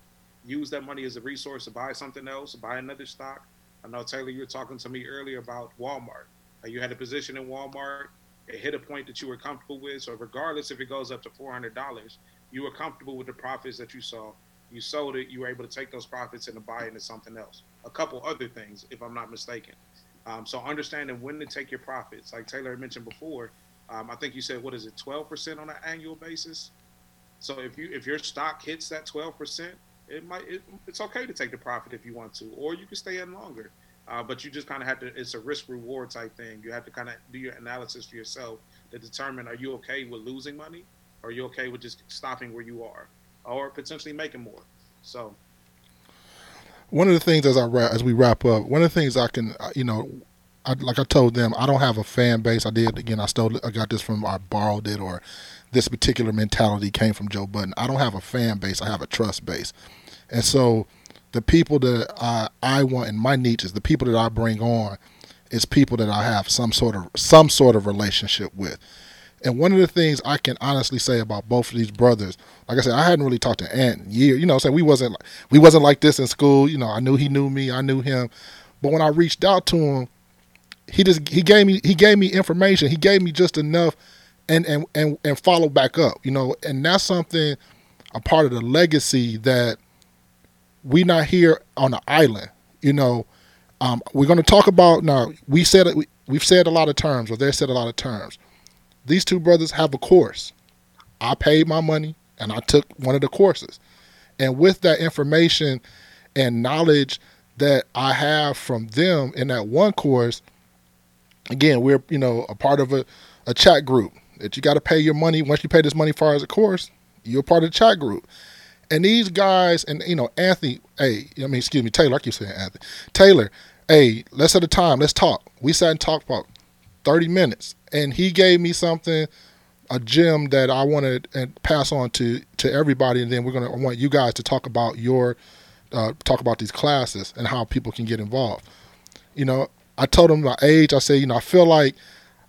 Use that money as a resource to buy something else, buy another stock. I know Taylor, you were talking to me earlier about Walmart. Uh, you had a position in Walmart. It hit a point that you were comfortable with. So regardless if it goes up to four hundred dollars, you were comfortable with the profits that you saw. You sold it. You were able to take those profits and to buy into something else. A couple other things, if I'm not mistaken. Um, so understanding when to take your profits, like Taylor mentioned before, um, I think you said what is it, 12% on an annual basis. So if you if your stock hits that 12%, it might it, it's okay to take the profit if you want to, or you can stay in longer. Uh, but you just kind of have to. It's a risk reward type thing. You have to kind of do your analysis for yourself to determine: Are you okay with losing money? Are you okay with just stopping where you are, or potentially making more? So, one of the things as I as we wrap up, one of the things I can you know, I, like I told them, I don't have a fan base. I did again. I stole. I got this from. I borrowed it, or this particular mentality came from Joe Budden. I don't have a fan base. I have a trust base, and so the people that I, I want in my niche is the people that I bring on is people that I have some sort of some sort of relationship with. And one of the things I can honestly say about both of these brothers, like I said, I hadn't really talked to Ant in years. You know, so we wasn't we wasn't like this in school. You know, I knew he knew me, I knew him, but when I reached out to him, he just he gave me he gave me information. He gave me just enough, and and and and follow back up. You know, and that's something a part of the legacy that we not here on the island. You know, um, we're going to talk about now. We said we, we've said a lot of terms, or they said a lot of terms these two brothers have a course. I paid my money and I took one of the courses. And with that information and knowledge that I have from them in that one course, again, we're, you know, a part of a, a chat group that you got to pay your money. Once you pay this money far as a course, you're part of the chat group. And these guys, and you know, Anthony, hey, I mean, excuse me, Taylor, I keep saying Anthony. Taylor, hey, let's set a time, let's talk. We sat and talked for 30 minutes and he gave me something a gem that I want to pass on to to everybody, and then we're gonna want you guys to talk about your uh, talk about these classes and how people can get involved. You know, I told him my age. I say, you know, I feel like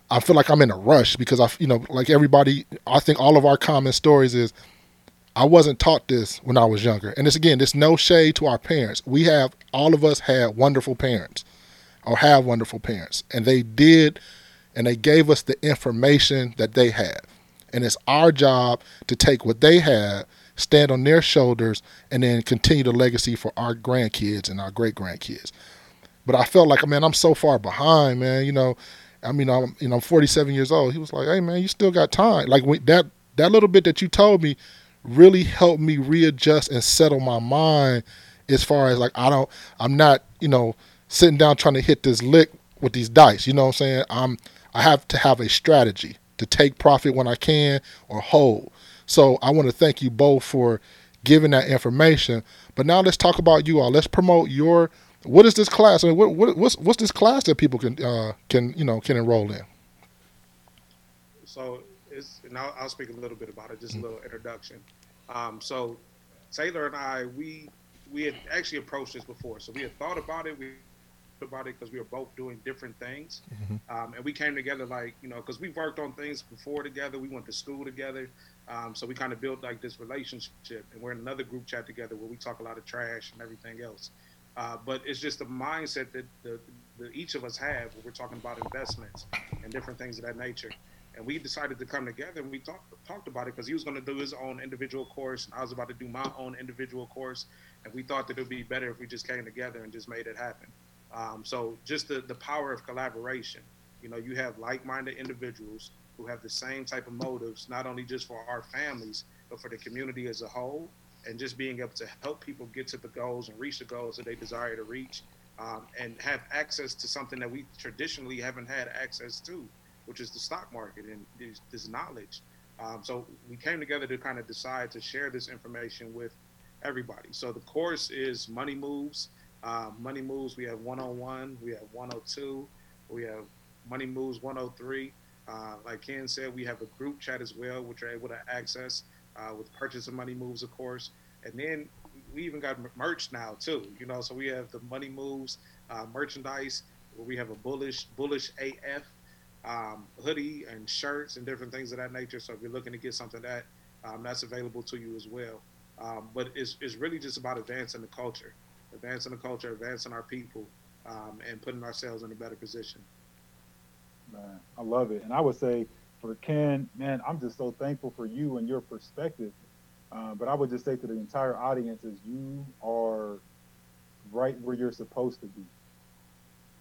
I feel like I'm in a rush because I, you know, like everybody. I think all of our common stories is I wasn't taught this when I was younger, and it's again, there's no shade to our parents. We have all of us had wonderful parents, or have wonderful parents, and they did and they gave us the information that they have. And it's our job to take what they have, stand on their shoulders, and then continue the legacy for our grandkids and our great grandkids. But I felt like, man, I'm so far behind, man. You know, I mean, I'm you know, I'm 47 years old. He was like, hey, man, you still got time. Like that that little bit that you told me really helped me readjust and settle my mind as far as like I don't I'm not, you know, sitting down trying to hit this lick with these dice. You know what I'm saying? I'm I have to have a strategy to take profit when I can or hold. So I want to thank you both for giving that information. But now let's talk about you all. Let's promote your what is this class? I mean, what, what, what's what's this class that people can uh, can you know can enroll in? So it's and I'll, I'll speak a little bit about it, just a little introduction. Um, so Taylor and I, we we had actually approached this before, so we had thought about it. We about it because we were both doing different things, mm-hmm. um, and we came together like you know because we worked on things before together. We went to school together, um, so we kind of built like this relationship, and we're in another group chat together where we talk a lot of trash and everything else. Uh, but it's just the mindset that the, the, each of us have when we're talking about investments and different things of that nature. And we decided to come together and we talked talked about it because he was going to do his own individual course and I was about to do my own individual course. And we thought that it would be better if we just came together and just made it happen. Um, so just the, the power of collaboration. You know, you have like-minded individuals who have the same type of motives, not only just for our families, but for the community as a whole, and just being able to help people get to the goals and reach the goals that they desire to reach, um, and have access to something that we traditionally haven't had access to, which is the stock market and this, this knowledge. Um, so we came together to kind of decide to share this information with everybody. So the course is Money Moves. Uh, Money Moves, we have 101, we have 102, we have Money Moves 103. Uh, like Ken said, we have a group chat as well, which are able to access uh, with purchase of Money Moves, of course. And then we even got merch now too. You know, so we have the Money Moves uh, merchandise where we have a bullish bullish AF um, hoodie and shirts and different things of that nature. So if you're looking to get something that um, that's available to you as well. Um, but it's, it's really just about advancing the culture, advancing the culture, advancing our people, um, and putting ourselves in a better position. Man, I love it. And I would say for Ken, man, I'm just so thankful for you and your perspective. Uh, but I would just say to the entire audience is you are right where you're supposed to be.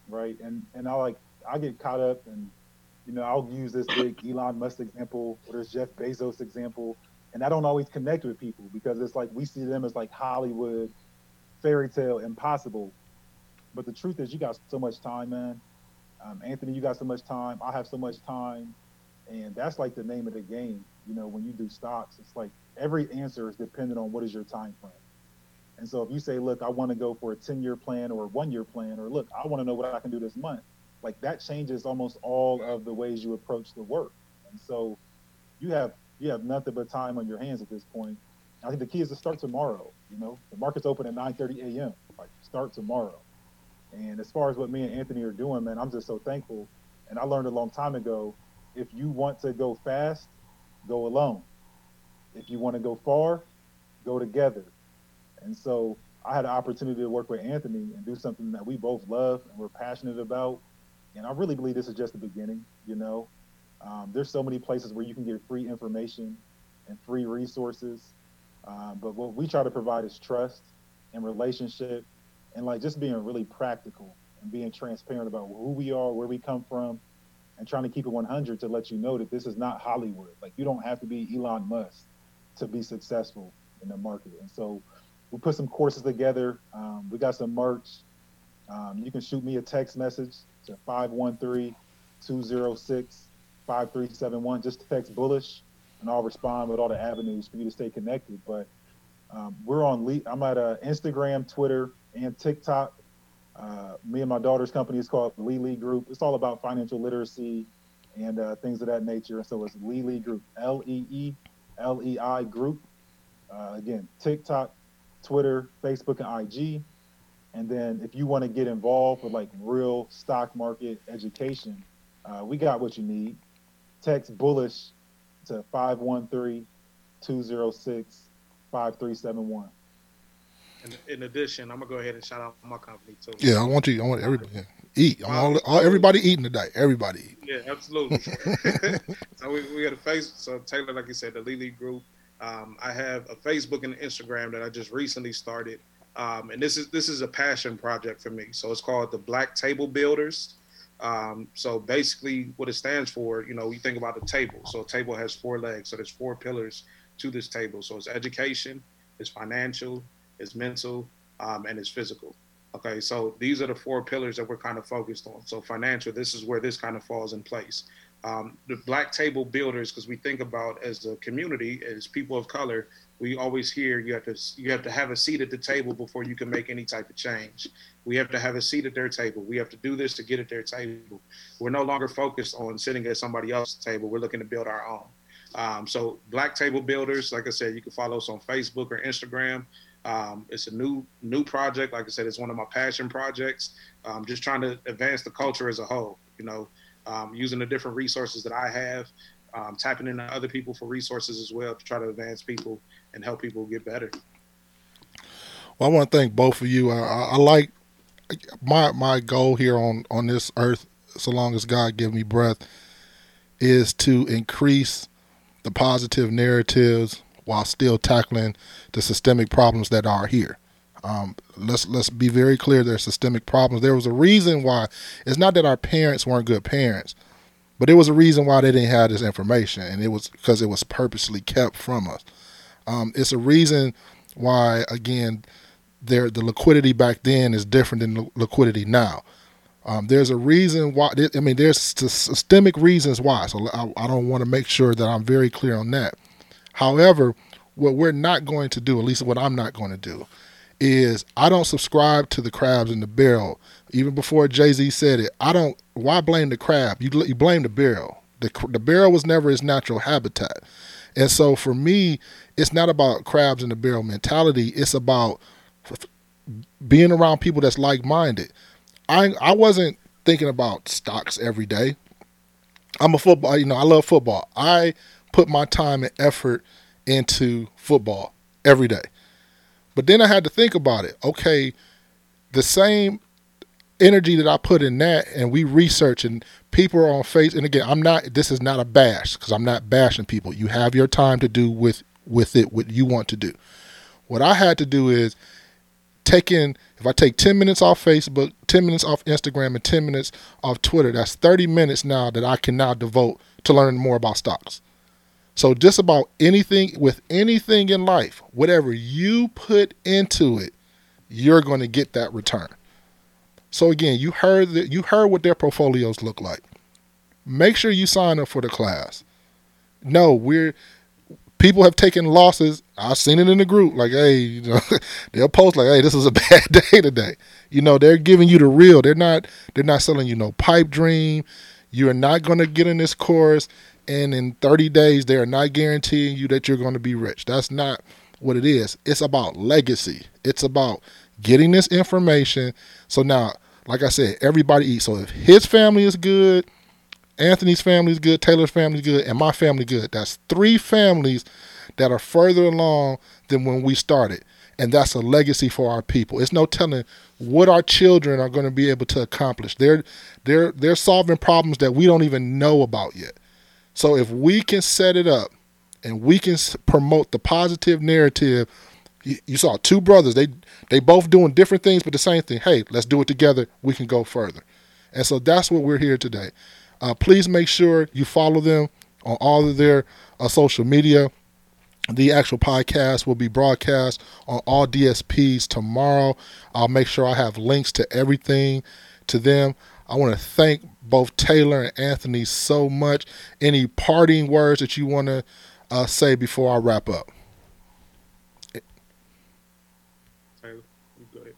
Right. And and I like I get caught up and you know, I'll use this big Elon Musk example or this Jeff Bezos example. And I don't always connect with people because it's like we see them as like Hollywood fairy tale impossible. But the truth is you got so much time, man. Um, Anthony, you got so much time. I have so much time, and that's like the name of the game. You know, when you do stocks, it's like every answer is dependent on what is your time frame. And so if you say, look, I want to go for a 10 year plan or a one year plan, or look, I want to know what I can do this month, like that changes almost all of the ways you approach the work. And so you have you have nothing but time on your hands at this point. I think the key is to start tomorrow. You know, the market's open at 9:30 a.m. Like start tomorrow. And as far as what me and Anthony are doing, man, I'm just so thankful. And I learned a long time ago, if you want to go fast, go alone. If you want to go far, go together. And so I had an opportunity to work with Anthony and do something that we both love and we're passionate about. And I really believe this is just the beginning. You know, um, there's so many places where you can get free information and free resources. Um, but what we try to provide is trust and relationship and like just being really practical and being transparent about who we are, where we come from, and trying to keep it 100 to let you know that this is not Hollywood. Like you don't have to be Elon Musk to be successful in the market. And so we put some courses together. Um, we got some merch. Um, you can shoot me a text message to 513 206 5371. Just text bullish and I'll respond with all the avenues for you to stay connected. But um, we're on, Le- I'm at uh, Instagram, Twitter, and TikTok. Uh, me and my daughter's company is called Lee Lee Group. It's all about financial literacy and uh, things of that nature. And so it's Lee Lee Group, L E E L E I Group. Uh, again, TikTok, Twitter, Facebook, and IG. And then if you want to get involved with like real stock market education, uh, we got what you need. Text bullish to 513 206 5371 in, addition, I'm gonna go ahead and shout out my company too. Yeah, I want you. I want everybody yeah. eat. I want all, all, everybody eating today. Everybody eat. Yeah, absolutely. so we, we got a face. So Taylor, like you said, the Lily Group. Um, I have a Facebook and Instagram that I just recently started, um, and this is this is a passion project for me. So it's called the Black Table Builders. Um, so basically, what it stands for, you know, you think about a table. So a table has four legs. So there's four pillars to this table. So it's education, it's financial, it's mental, um, and it's physical. Okay, so these are the four pillars that we're kind of focused on. So financial, this is where this kind of falls in place. Um, the black table builders, because we think about as a community, as people of color, we always hear you have to you have to have a seat at the table before you can make any type of change. We have to have a seat at their table. We have to do this to get at their table. We're no longer focused on sitting at somebody else's table. We're looking to build our own. Um, so Black Table Builders, like I said, you can follow us on Facebook or Instagram. Um, it's a new new project. Like I said, it's one of my passion projects. Um, just trying to advance the culture as a whole. You know, um, using the different resources that I have, um, tapping into other people for resources as well to try to advance people and help people get better. Well, I want to thank both of you. I, I, I like my my goal here on on this earth, so long as God give me breath, is to increase the positive narratives while still tackling the systemic problems that are here. Um, let's let's be very clear. There's systemic problems. There was a reason why. It's not that our parents weren't good parents, but there was a reason why they didn't have this information, and it was because it was purposely kept from us. Um, it's a reason why, again, there the liquidity back then is different than liquidity now. Um, there's a reason why. I mean, there's systemic reasons why. So I, I don't want to make sure that I'm very clear on that. However, what we're not going to do, at least what I'm not going to do, is I don't subscribe to the crabs in the barrel. Even before Jay Z said it, I don't. Why blame the crab? You, you blame the barrel. The, the barrel was never its natural habitat. And so for me, it's not about crabs in the barrel mentality. It's about being around people that's like minded. I I wasn't thinking about stocks every day. I'm a football, you know, I love football. I put my time and effort into football every day. But then I had to think about it. Okay, the same energy that I put in that, and we research, and people are on face. And again, I'm not. This is not a bash because I'm not bashing people. You have your time to do with with it what you want to do. What I had to do is taking. If I take 10 minutes off Facebook, 10 minutes off Instagram, and 10 minutes off Twitter, that's 30 minutes now that I can now devote to learning more about stocks. So just about anything with anything in life, whatever you put into it, you're going to get that return. So again, you heard that you heard what their portfolios look like. Make sure you sign up for the class. No, we're people have taken losses. I've seen it in the group. Like, hey, you know, they'll post like, hey, this is a bad day today. You know, they're giving you the real. They're not they're not selling you no pipe dream. You're not gonna get in this course and in 30 days they are not guaranteeing you that you're going to be rich. That's not what it is. It's about legacy. It's about getting this information. So now, like I said, everybody eats. So if his family is good, Anthony's family is good, Taylor's family is good, and my family good. That's three families that are further along than when we started. And that's a legacy for our people. It's no telling what our children are going to be able to accomplish. They're they're they're solving problems that we don't even know about yet. So if we can set it up and we can promote the positive narrative, you, saw two brothers. They they both doing different things, but the same thing. Hey, let's do it together. We can go further. And so that's what we're here today. Uh, please make sure you follow them on all of their uh, social media. The actual podcast will be broadcast on all DSPs tomorrow. I'll make sure I have links to everything to them. I want to thank both Taylor and Anthony so much. Any parting words that you want to uh, say before I wrap up? Taylor, go ahead.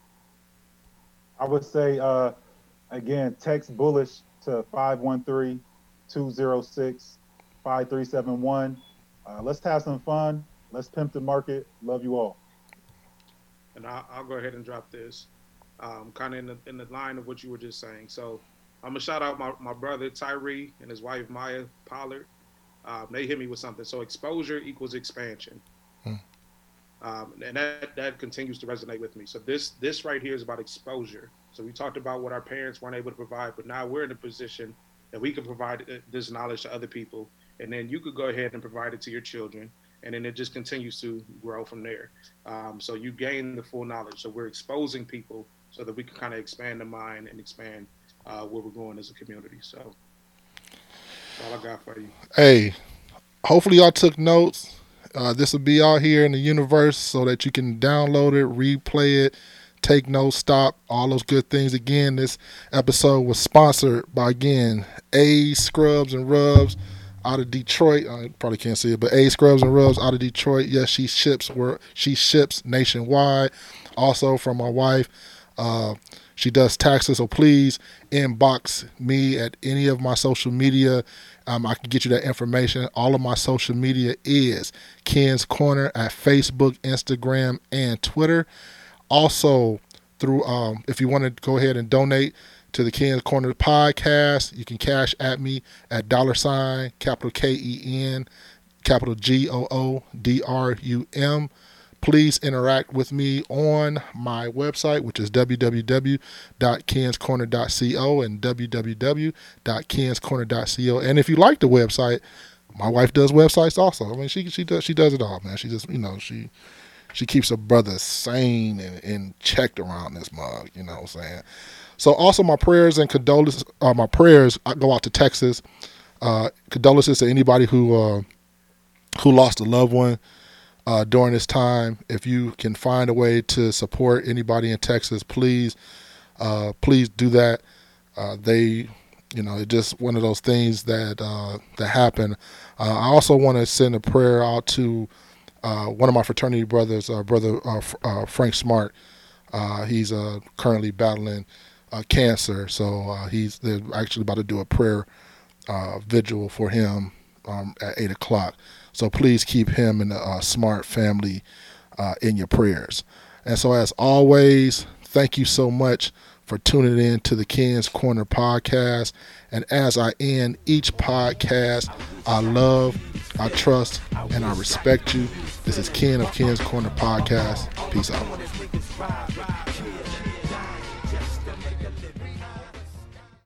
I would say, uh, again, text bullish to 513 206 5371. Uh, let's have some fun. Let's pimp the market. Love you all. And I'll, I'll go ahead and drop this um, kind of in the, in the line of what you were just saying. So I'm gonna shout out my, my brother Tyree and his wife Maya Pollard. Um, they hit me with something. So exposure equals expansion, hmm. um, and that that continues to resonate with me. So this this right here is about exposure. So we talked about what our parents weren't able to provide, but now we're in a position that we can provide uh, this knowledge to other people, and then you could go ahead and provide it to your children, and then it just continues to grow from there. Um, so you gain the full knowledge. So we're exposing people so that we can kind of expand the mind and expand uh, where we're going as a community. So all I got for you. Hey, hopefully y'all took notes. Uh, this will be out here in the universe so that you can download it, replay it, take notes, stop, all those good things. Again, this episode was sponsored by again A Scrubs and Rubs out of Detroit. I probably can't see it, but A Scrubs and Rubs out of Detroit. Yes, she ships where she ships nationwide. Also from my wife. Uh, she does taxes, so please inbox me at any of my social media. Um, I can get you that information. All of my social media is Ken's Corner at Facebook, Instagram, and Twitter. Also, through um, if you want to go ahead and donate to the Ken's Corner podcast, you can cash at me at dollar sign capital K E N capital G O O D R U M please interact with me on my website, which is www.kenscorner.co and www.kenscorner.co. And if you like the website, my wife does websites also. I mean, she she does she does it all, man. She just you know she she keeps her brother sane and, and checked around this mug. You know what I'm saying? So also my prayers and condolences, uh, my prayers I go out to Texas. Uh, condolences to anybody who uh, who lost a loved one uh, during this time. If you can find a way to support anybody in Texas, please, uh, please do that. Uh, they, you know, it's just one of those things that uh, that happen. Uh, I also want to send a prayer out to uh, one of my fraternity brothers, brother Frank Smart. he's currently battling cancer, so he's they're actually about to do a prayer vigil for him um, at eight o'clock. So please keep him and the uh, Smart family uh, in your prayers. And so, as always, thank you so much for tuning in to the Ken's Corner podcast. And as I end each podcast, I love, I trust, and I respect you. This is Ken of Ken's Corner podcast. Peace out.